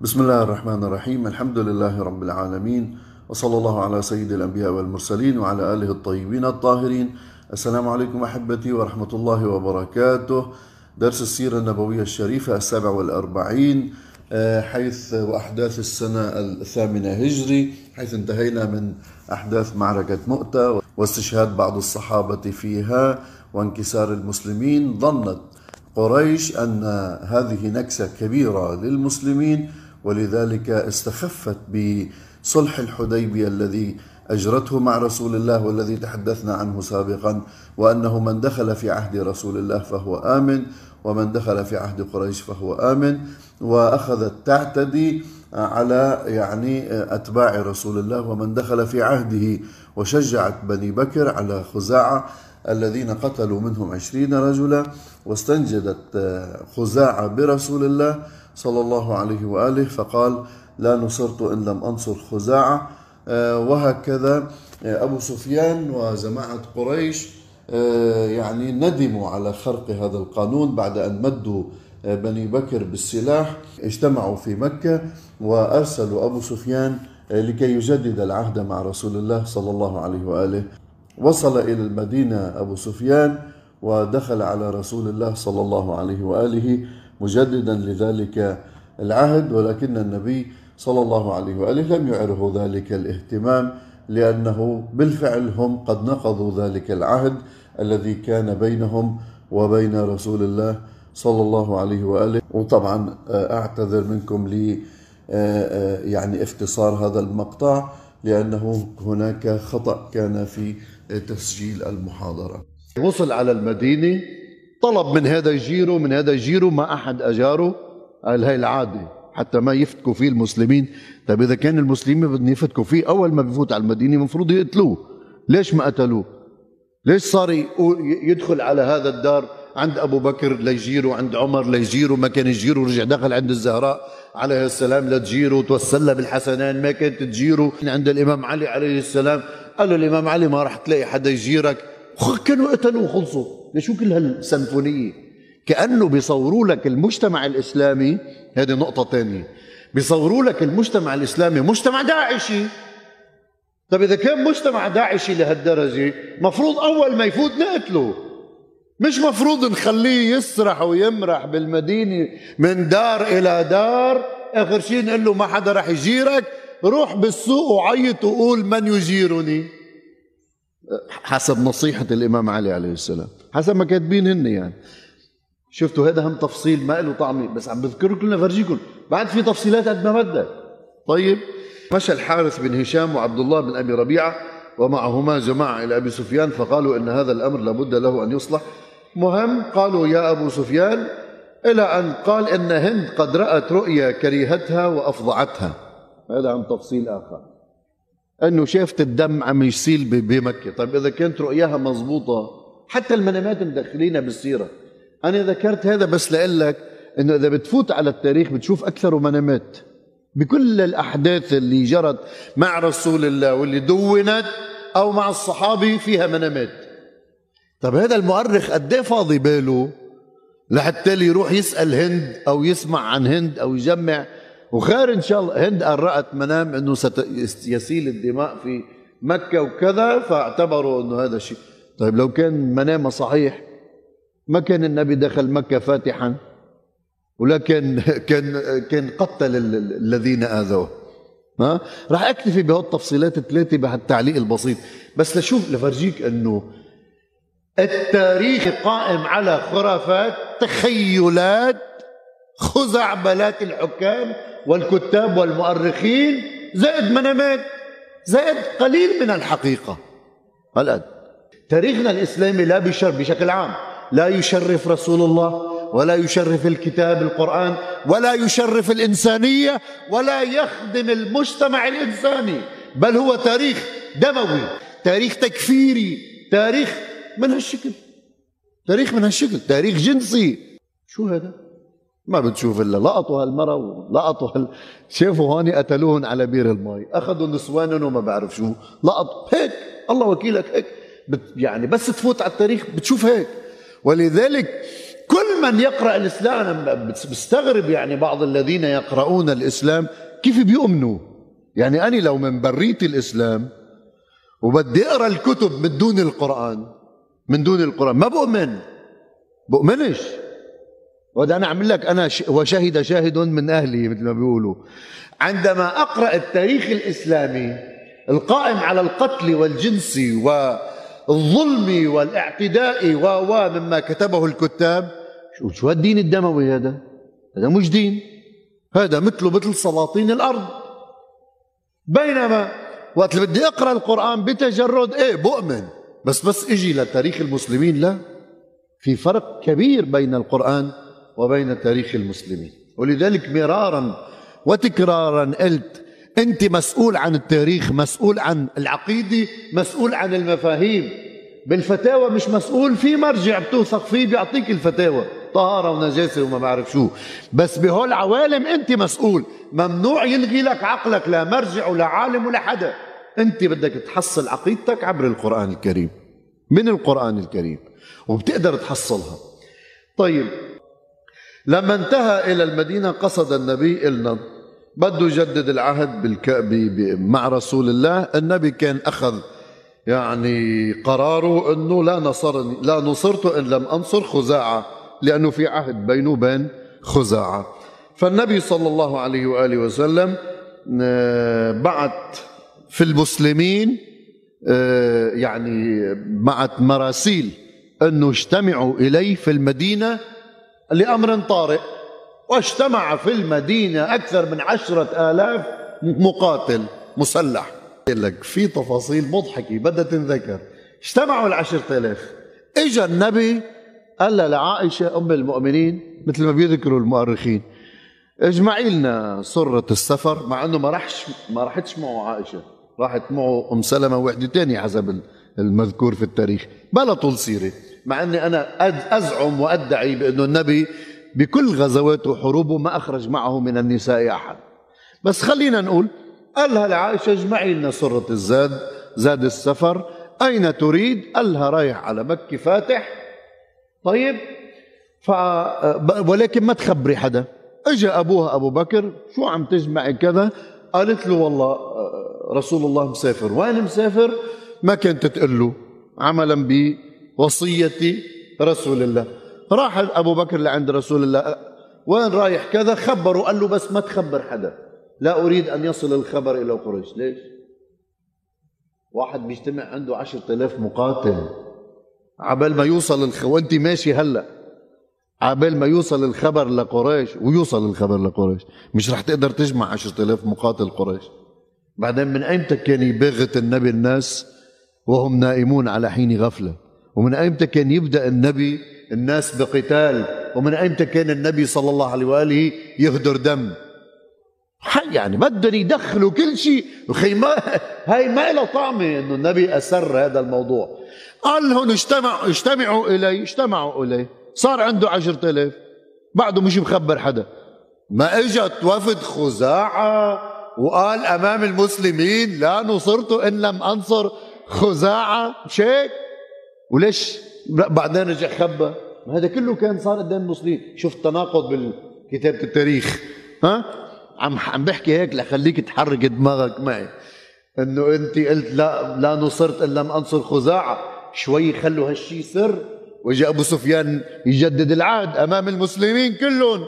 بسم الله الرحمن الرحيم الحمد لله رب العالمين وصلى الله على سيد الأنبياء والمرسلين وعلى آله الطيبين الطاهرين السلام عليكم أحبتي ورحمة الله وبركاته درس السيرة النبوية الشريفة السابع والأربعين حيث وأحداث السنة الثامنة هجري حيث انتهينا من أحداث معركة مؤتة واستشهاد بعض الصحابة فيها وانكسار المسلمين ظنت قريش أن هذه نكسة كبيرة للمسلمين ولذلك استخفت بصلح الحديبية الذي أجرته مع رسول الله والذي تحدثنا عنه سابقا وأنه من دخل في عهد رسول الله فهو آمن ومن دخل في عهد قريش فهو آمن وأخذت تعتدي على يعني أتباع رسول الله ومن دخل في عهده وشجعت بني بكر على خزاعة الذين قتلوا منهم عشرين رجلا واستنجدت خزاعة برسول الله صلى الله عليه وآله فقال لا نصرت إن لم أنصر خزاعة. آه، وهكذا آه، أبو سفيان وجماعة قريش آه، يعني ندموا على خرق هذا القانون بعد أن مدوا بني بكر بالسلاح اجتمعوا في مكة وأرسلوا أبو سفيان لكي يجدد العهد مع رسول الله صلى الله عليه وآله. وصل إلى المدينة أبو سفيان ودخل على رسول الله صلى الله عليه وآله. مجددا لذلك العهد ولكن النبي صلى الله عليه وآله لم يعره ذلك الاهتمام لأنه بالفعل هم قد نقضوا ذلك العهد الذي كان بينهم وبين رسول الله صلى الله عليه وآله. وطبعا آه، أعتذر منكم ل آه، آه، يعني اختصار هذا المقطع لأنه هناك خطأ كان في تسجيل المحاضرة. وصل على المدينة طلب من هذا يجيره من هذا يجيره ما أحد أجاره. قال هاي العادة حتى ما يفتكوا فيه المسلمين. طيب إذا كان المسلمين بدهم يفتكوا فيه أول ما بفوت على المدينة المفروض يقتلوه. ليش ما قتلوه؟ ليش صار يدخل على هذا الدار عند أبو بكر ليجيره عند عمر ليجيره ما كان يجيره رجع دخل عند الزهراء عليه السلام لتجيره توسل بالحسنين ما كانت تجيره. عند الإمام علي عليه السلام قال له الإمام علي ما راح تلاقي حدا يجيرك. كانوا قتلوا وخلصوا. ليش كل هالسنفونية كأنه بيصوروا لك المجتمع الإسلامي هذه نقطة ثانية بيصوروا لك المجتمع الإسلامي مجتمع داعشي. طيب إذا كان مجتمع داعشي لهالدرجة مفروض أول ما يفوت نقتله. مش مفروض نخليه يسرح ويمرح بالمدينة من دار إلى دار. آخر شيء نقول له ما حدا رح يجيرك روح بالسوق وعيط وقول من يجيرني. حسب نصيحة الإمام علي عليه السلام. حسب ما كاتبين هن يعني. شفتوا؟ هذا هم تفصيل ما له طعمه بس عم بذكركم لفرجيكم بعد في تفصيلات قد ما بدك طيب. مشى الحارث بن هشام وعبد الله بن أبي ربيعة ومعهما جماعة إلى أبي سفيان فقالوا إن هذا الأمر لابد له أن يصلح. مهم قالوا يا أبو سفيان إلى أن قال إن هند قد رأت رؤيا كريهتها وأفضعتها. هذا عن تفصيل آخر. إنه شافت الدم عم يسيل بمكة. طيب إذا كانت رؤياها مزبوطه حتى المنامات مدخلينها بالسيرة. أنا ذكرت هذا بس لأقول لك إنه إذا بتفوت على التاريخ بتشوف أكثر منامات بكل الأحداث اللي جرت مع رسول الله واللي دونت أو مع الصحابي فيها منامات طب هذا المؤرخ قد إيه فاضي باله لحتى يروح يسأل هند أو يسمع عن هند أو يجمع وخير إن شاء الله هند رات منام إنه سيسيل الدماء في مكة وكذا فاعتبروا إنه هذا شيء. طيب لو كان منامه صحيح ما كان النبي دخل مكة فاتحا؟ ولكن كان كان قتل الذين آذوه. ها؟ راح أكتفي بهالتفصيلات الثلاثة بهالتعليق البسيط. بس لشوف لفرجيك إنه التاريخ قائم على خرافات تخيلات خزعبلات الحكام والكتاب والمؤرخين زائد منامات زائد قليل من الحقيقة. الآن تاريخنا الإسلامي لا بشر بشكل عام. لا يشرف رسول الله ولا يشرف الكتاب القرآن ولا يشرف الإنسانية ولا يخدم المجتمع الإنساني. بل هو تاريخ دموي تاريخ تكفيري تاريخ من هالشكل تاريخ من هالشكل تاريخ جنسي. شو هذا؟ ما بتشوف إلا لقطوا هالمرة ولقطوا هال... شافوا هون قتلوهم على بير المي أخذوا نسوانهم وما بعرف شو. لقط هيك. الله وكيلك. هيك. بت... يعني بس تفوت على التاريخ. بتشوف هيك. ولذلك كل من يقرأ الإسلام أنا بستغرب يعني بعض الذين يقرؤون الإسلام كيف بيؤمنوا. يعني أنا لو من برية الإسلام وبدي أقرأ الكتب من دون القرآن من دون القرآن ما بؤمن. بؤمنش. وده أنا أعمل لك أنا وشهد شاهد من أهلي مثل ما بيقولوا. عندما أقرأ التاريخ الإسلامي القائم على القتل والجنس والظلم والاعتداء و مما كتبه الكتاب شو شو الدين الدموي هذا؟ هذا مش دين هذا مثله مثل سلاطين الأرض. بينما وقت اللي بدي أقرأ القرآن بتجرد إيه بؤمن. بس بس إجي لتاريخ المسلمين لا. في فرق كبير بين القرآن وبين تاريخ المسلمين. ولذلك مرارا وتكرارا قلت أنت مسؤول عن التاريخ مسؤول عن العقيدة مسؤول عن المفاهيم. بالفتاوى مش مسؤول في مرجع بتوثق فيه بيعطيك الفتاوى. طهارة ونجاسة وما بعرف شو. بس بهول العوالم أنت مسؤول. ممنوع يلغي لك عقلك لا مرجع ولا عالم ولا حدا. أنت بدك تحصل عقيدتك عبر القرآن الكريم. من القرآن الكريم. وبتقدر تحصلها. طيب لما انتهى إلى المدينة قصد النبي إلنا. بده يجدد العهد بالك... ب... ب... مع رسول الله. النبي كان أخذ يعني قراره أنه لا نصرني لا نصرت إن لم أنصر خزاعة لأنه في عهد بينه وبين خزاعة. فالنبي صلى الله عليه وآله وسلم آه، بعت في المسلمين آه، يعني بعت مراسيل أنه اجتمعوا إليه في المدينة. لأمر طارئ. واجتمع في المدينة أكثر من عشرة آلاف مقاتل مسلح. لك في تفاصيل مضحكة بدها تنذكر. اجتمعوا العشرة آلاف. إجا النبي قال لعائشة أم المؤمنين مثل ما بيذكروا المؤرخين اجمعي لنا سرة السفر مع إنه ما راحش ما راحتش معه عائشة. راحت معه أم سلمة وحدة تانية حسب المذكور في التاريخ. بلا طول سيرة مع إني أنا أزعم وأدعي بأنه النبي بكل غزواته وحروبه ما أخرج معه من النساء أحد. بس خلينا نقول قالها لعائشة اجمعي لنا سرة الزاد زاد السفر أين تريد؟ قالها رايح على مكة فاتح. طيب ف ولكن ما تخبري حدا. اجى أبوها أبو بكر شو عم تجمعي كذا؟ قالت له والله رسول الله مسافر. وين مسافر؟ ما كانت تقول له. عملا بوصيه رسول الله. راح أبو بكر لعند رسول الله. وين رايح؟ كذا خبره قال له بس ما تخبر حدا. لا أريد أن يصل الخبر إلى قريش. ليش؟ واحد بيجتمع عنده عشرة آلاف مقاتل. عبال ما يوصل الخ... وانت ماشي هلأ. عبال ما يوصل الخبر لقريش ويوصل الخبر لقريش. مش رح تقدر تجمع عشرة آلاف مقاتل قريش. بعدين من أيمتى كان يباغت النبي الناس وهم نائمون على حين غفلة؟ ومن ايمتى كان يبدأ النبي الناس بقتال ومن ايمتى كان النبي صلى الله عليه وآله يهدر دم. يعني بدهم يدخلوا كل شيء. أخي ما هاي ما لها طعمه إنه النبي أسر هذا الموضوع. قال لهم اجتمعوا اجتمعوا إلي اجتمعوا إلي. صار عنده عشرة آلاف. بعده مش مخبر حدا. ما إجت وفد خزاعة وقال أمام المسلمين لا نصرت إن لم أنصر خزاعة. مش هيك؟ وليش بعدين رجع خبى؟ هذا كله كان صار قدام المسلمين. شوف التناقض بالكتابة التاريخ ها؟ عم عم بحكي هيك لخليك تحرك دماغك معي. إنه أنت قلت لا لا نصرت ان لم أنصر خزاعة. شوي خلوا هالشيء سر وجاء أبو سفيان يجدد العهد أمام المسلمين كلهم.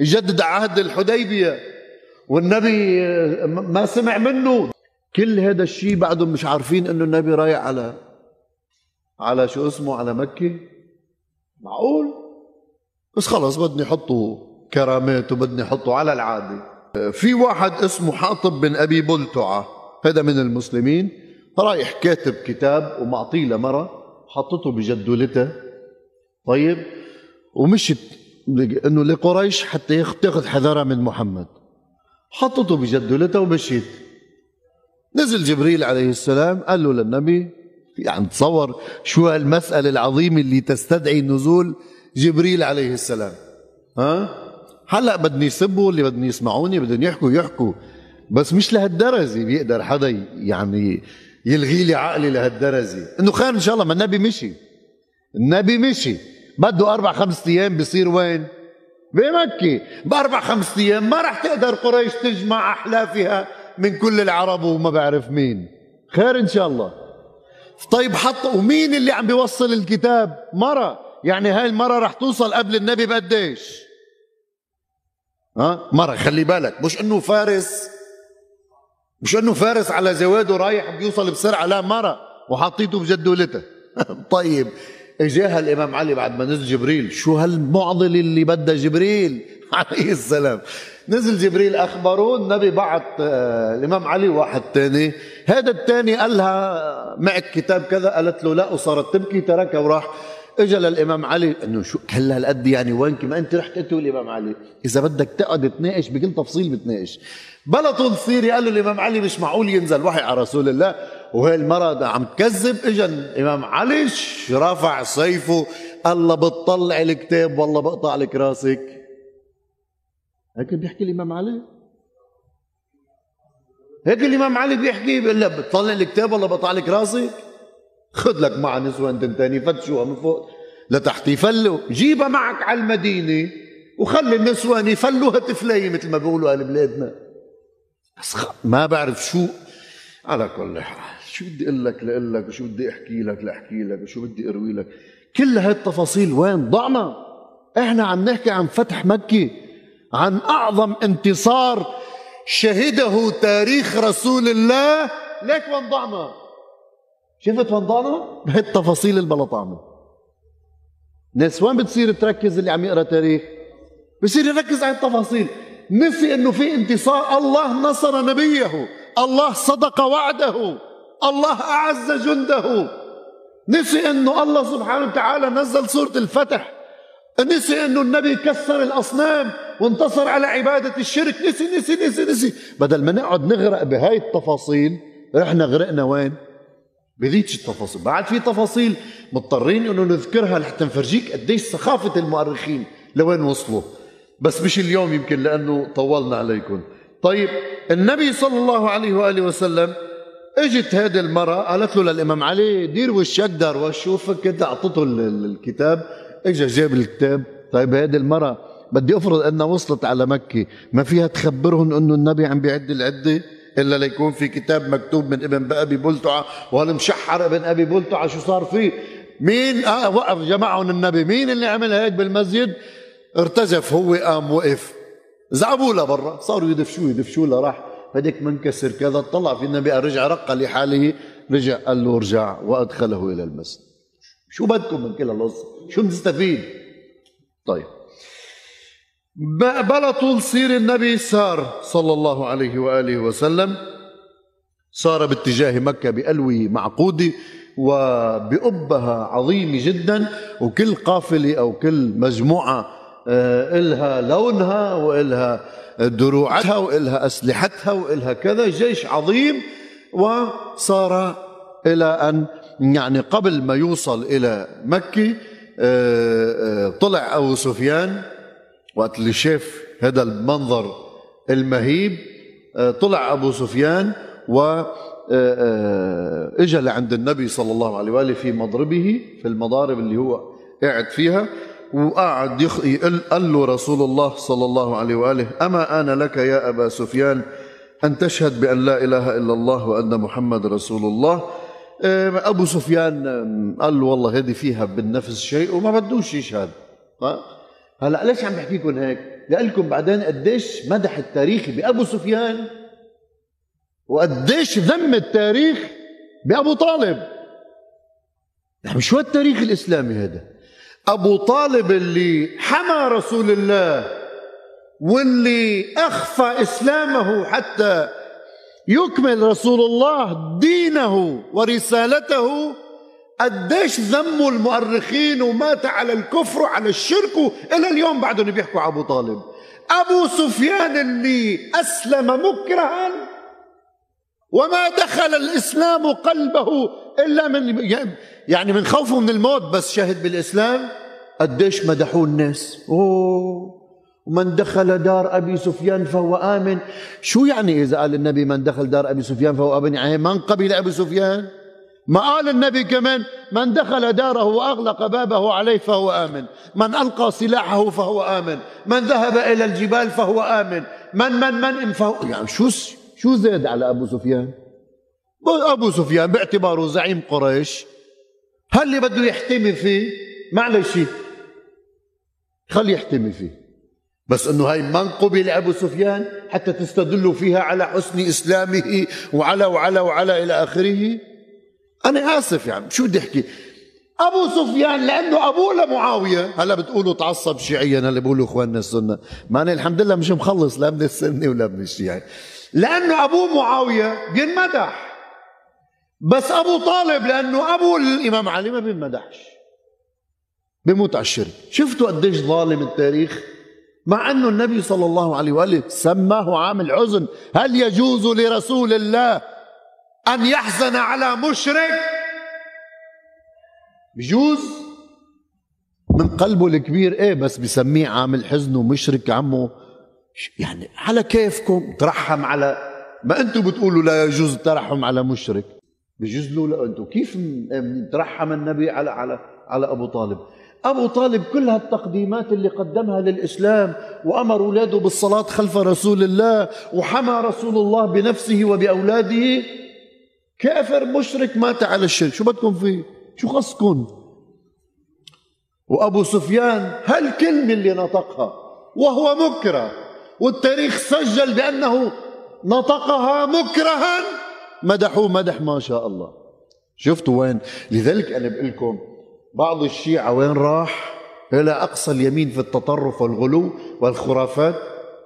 يجدد عهد الحديبية. والنبي ما سمع منه. كل هذا الشيء بعدهم مش عارفين إنه النبي رايح على على شو اسمه؟ على مكة. معقول؟ بس خلص بدني يحطوا كرامات وبدني يحطوا على العادة. في واحد اسمه حاطب بن أبي بلتعة هذا من المسلمين. رايح كاتب كتاب ومعطيه لمرة حطته بجدولته طيب؟ ومشت إنه لقريش حتى تاخذ حذرها من محمد. حطته بجدولته ومشيت. نزل جبريل عليه السلام قال له للنبي يعني تصور شو هالمسألة العظيمة اللي تستدعي نزول جبريل عليه السلام. ها؟ هلأ بدني يسبوا اللي بدني يسمعوني بدهم يحكوا يحكوا. بس مش لهالدرجة بيقدر حدا يعني يلغي لي عقلي لهالدرجة. إنه خير إن شاء الله ما النبي مشي. النبي مشي. بده أربع خمس أيام بصير وين؟ بمكة. بأربع خمس أيام ما رح تقدر قريش تجمع أحلافها من كل العرب وما بعرف مين. خير إن شاء الله. طيب حط ومين اللي عم بيوصل الكتاب؟ مرة. يعني هاي المرة رح توصل قبل النبي بقديش؟ ها؟ مرة. خلي بالك مش إنه فارس مش إنه فارس على زواده رايح بيوصل بسرعة لا مرة. وحطيته بجدولته طيب اجاها الامام علي بعد ما نزل جبريل شو هالمعضله اللي بدها جبريل؟ عليه السلام. نزل جبريل اخبره النبي بعت آه، الإمام علي واحد تاني. هذا الثاني قال لها معك كتاب كذا؟ قالت له لا وصارت تبكي تركها وراح. اجى للإمام علي انه شو هلا هالقد يعني وينك ما أنت رحت انت والامام علي. إذا بدك تقعد تناقش بكل تفصيل بتناقش. بلا طول سيري قال له الإمام علي مش معقول ينزل وحي على رسول الله. وهي المرة عم تكذب. اجى الإمام علي رافع سيفه الله بتطلع الكتاب والله بقطع لك راسك. هيك بيحكي الإمام علي؟ هيك الإمام علي بيحكي بيقول لها بتطلع الكتاب والله بقطع لك راسك خذ لك مع نسوان تنتاني فتشوها من فوق لتحت يفلوا جيبها معك على المدينة وخلي النسوان يفلوها تفلي مثل ما بيقولوا أهل بلادنا. ما بعرف شو. على كل حال شو بدي أقول لك لاقول لك وشو بدي أحكي لك لأحكي لك؟ وشو بدي أروي لك؟ كل هاي التفاصيل وين؟ ضعنا. إحنا عم نحكي عن فتح مكة. عن أعظم انتصار شهده تاريخ رسول الله. ليك وين ضعنا شفت وين ضعنا بهي التفاصيل اللي بلا طعمه ناس وين بتصير تركز اللي عم يقرأ تاريخ. بصير يركز على التفاصيل. نسي إنه في انتصار. الله نصر نبيه. الله صدق وعده. الله أعز جنده. نسي أنه الله سبحانه وتعالى نزل سورة الفتح. نسي أنه النبي كسر الأصنام. وانتصر على عبادة الشرك. نسي نسي نسي نسي. بدل ما نقعد نغرق بهاي التفاصيل إحنا غرقنا وين؟ بذيك التفاصيل. بعد في تفاصيل مضطرين إنه نذكرها لحتى نفرجيك قديش سخافة المؤرخين لوين وصلوا. بس مش اليوم يمكن لأنه طولنا عليكم. طيب النبي صلى الله عليه وآله وسلم اجت هذه المرأة قالت له للإمام علي دير وشك دار وشوفك كده أعطته الكتاب. اجى جاب الكتاب. طيب هذه المرأة بدي أفرض أنها وصلت على مكة ما فيها تخبرهم أنه النبي عم بيعد العدة؟ إلا ليكون في كتاب مكتوب من ابن أبي بلتعة والمشحر ابن أبي بلتعة؟ شو صار فيه؟ مين؟ آه وقف جمعهم النبي. مين اللي عمل هيك بالمسجد؟ ارتجف هو قام وقف. زعبوا له برا صاروا يدفشوه يدفشوه له راح هديك منكسر كذا. طلع في النبي رجع رق لحاله. رجع قال له ارجع. وأدخله إلى المسجد. شو بدكم من كل القصة شو نستفيد طيب. بلا طول سير النبي سار صلى الله عليه وآله وسلم. سار باتجاه مكة بألوية معقوده وبأبها عظيمة جدا وكل قافلة أو كل مجموعة آه، إلها لونها وإلها دروعها وإلها أسلحتها وإلها كذا جيش عظيم. وصار إلى أن يعني قبل ما يوصل إلى مكة آه، آه، طلع أبو سفيان. وقت اللي شاف هذا المنظر المهيب طلع أبو سفيان و اجى لعند النبي صلى الله عليه وآله في مضربه في المضارب اللي هو قاعد فيها وقعد يقول قال له رسول الله صلى الله عليه وآله أما أنا لك يا أبا سفيان أن تشهد بأن لا إله إلا الله وأن محمد رسول الله. أبو سفيان قال له والله هذه فيها بالنفس شيء وما بدوش يشهد. هلا ليش عم بحكي لكم هيك؟ لكم بعدين قديش مدح التاريخ بأبو سفيان وقديش ذم التاريخ بأبو طالب يعني شو التاريخ الإسلامي هذا أبو طالب اللي حمى رسول الله واللي أخفى إسلامه حتى يكمل رسول الله دينه ورسالته قديش ذموا المؤرخين ومات على الكفر وعلى الشرك إلى اليوم بعدهم بيحكوا أبو طالب. أبو سفيان اللي أسلم مكرها وما دخل الإسلام قلبه إلا من يعني من خوفه من الموت بس شهد بالإسلام. قديش مدحوه الناس. أوه. ومن دخل دار أبي سفيان فهو آمن. شو يعني إذا قال النبي من دخل دار أبي سفيان فهو آمن؟ يعني من قبل أبي سفيان؟ ما قال النبي كمان من دخل داره وأغلق بابه عليه فهو آمن من ألقى سلاحه فهو آمن من ذهب إلى الجبال فهو آمن من من من فهو يعني شو شو زاد على أبو سفيان؟ أبو سفيان باعتباره زعيم قريش. هل اللي بده يحتمي فيه؟ معلش خلي يحتمي فيه. بس إنه هاي منقبة لأبو سفيان حتى تستدلوا فيها على حسن إسلامه وعلى وعلى وعلى إلى آخره. أنا آسف يعني شو بدي أحكي؟ أبو سفيان لأنه أبوه لمعاوية. هلا بتقولوا تعصب شيعيا هلا بيقولوا إخواننا السنة. ما أنا الحمد لله مش مخلص لا من السنة ولا من الشيعي لأنه أبوه معاوية بينمدح. بس أبو طالب لأنه أبو الإمام علي ما بينمدحش. بيموت على الشرك. شفتوا قديش ظالم التاريخ؟ مع أن النبي صلى الله عليه وآله سماه عام الحزن هل يجوز لرسول الله أن يحزن على مشرك. بجوز؟ من قلبه الكبير إيه بس بسميه عام الحزن ومشرك عمه يعني على كيفكم؟ ترحم على ما أنتم بتقولوا لا يجوز الترحم على مشرك. بجوز له لا أنتم كيف ترحم النبي على على على أبو طالب؟ أبو طالب كل هالتقديمات اللي قدمها للإسلام وأمر أولاده بالصلاة خلف رسول الله وحمى رسول الله بنفسه وبأولاده كافر مشرك مات على الشرك. شو بدكم فيه؟ شو خصكم؟ وأبو سفيان هالكلمة اللي نطقها وهو مكره. والتاريخ سجل بأنه نطقها مكرها. مدحوه مدح ما شاء الله. شفتوا وين؟ لذلك أنا بقول لكم بعض الشيعة وين راح؟ إلى أقصى اليمين في التطرف والغلو والخرافات.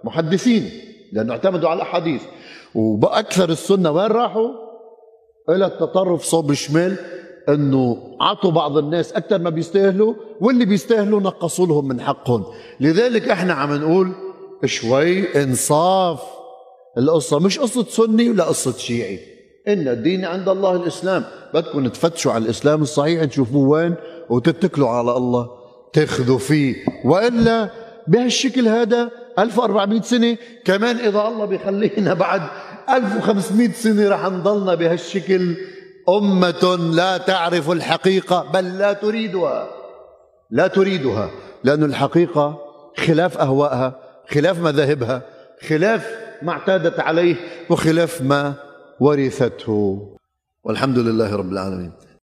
محدثين لأنه اعتمدوا على الأحاديث. وأكثر السنة وين راحوا؟ إلى التطرف صوب الشمال إنه عطوا بعض الناس أكثر ما بيستاهلوا واللي بيستاهلوا نقصوا لهم من حقهم. لذلك إحنا عم نقول شوي إنصاف. القصة مش قصة سني ولا قصة شيعي. إن الدين عند الله الإسلام. بدكم تفتشوا على الإسلام الصحيح تشوفوه وين؟ وتتكلوا على الله. تاخذوا فيه. وإلا بهالشكل هذا 1400 سنة كمان إذا الله بيخلينا بعد 1500 سنة رح نضلنا بهالشكل. أمة لا تعرف الحقيقة بل لا تريدها. لا تريدها لأن الحقيقة خلاف أهوائها خلاف مذاهبها خلاف ما اعتادت عليه وخلاف ما ورثته. والحمد لله رب العالمين.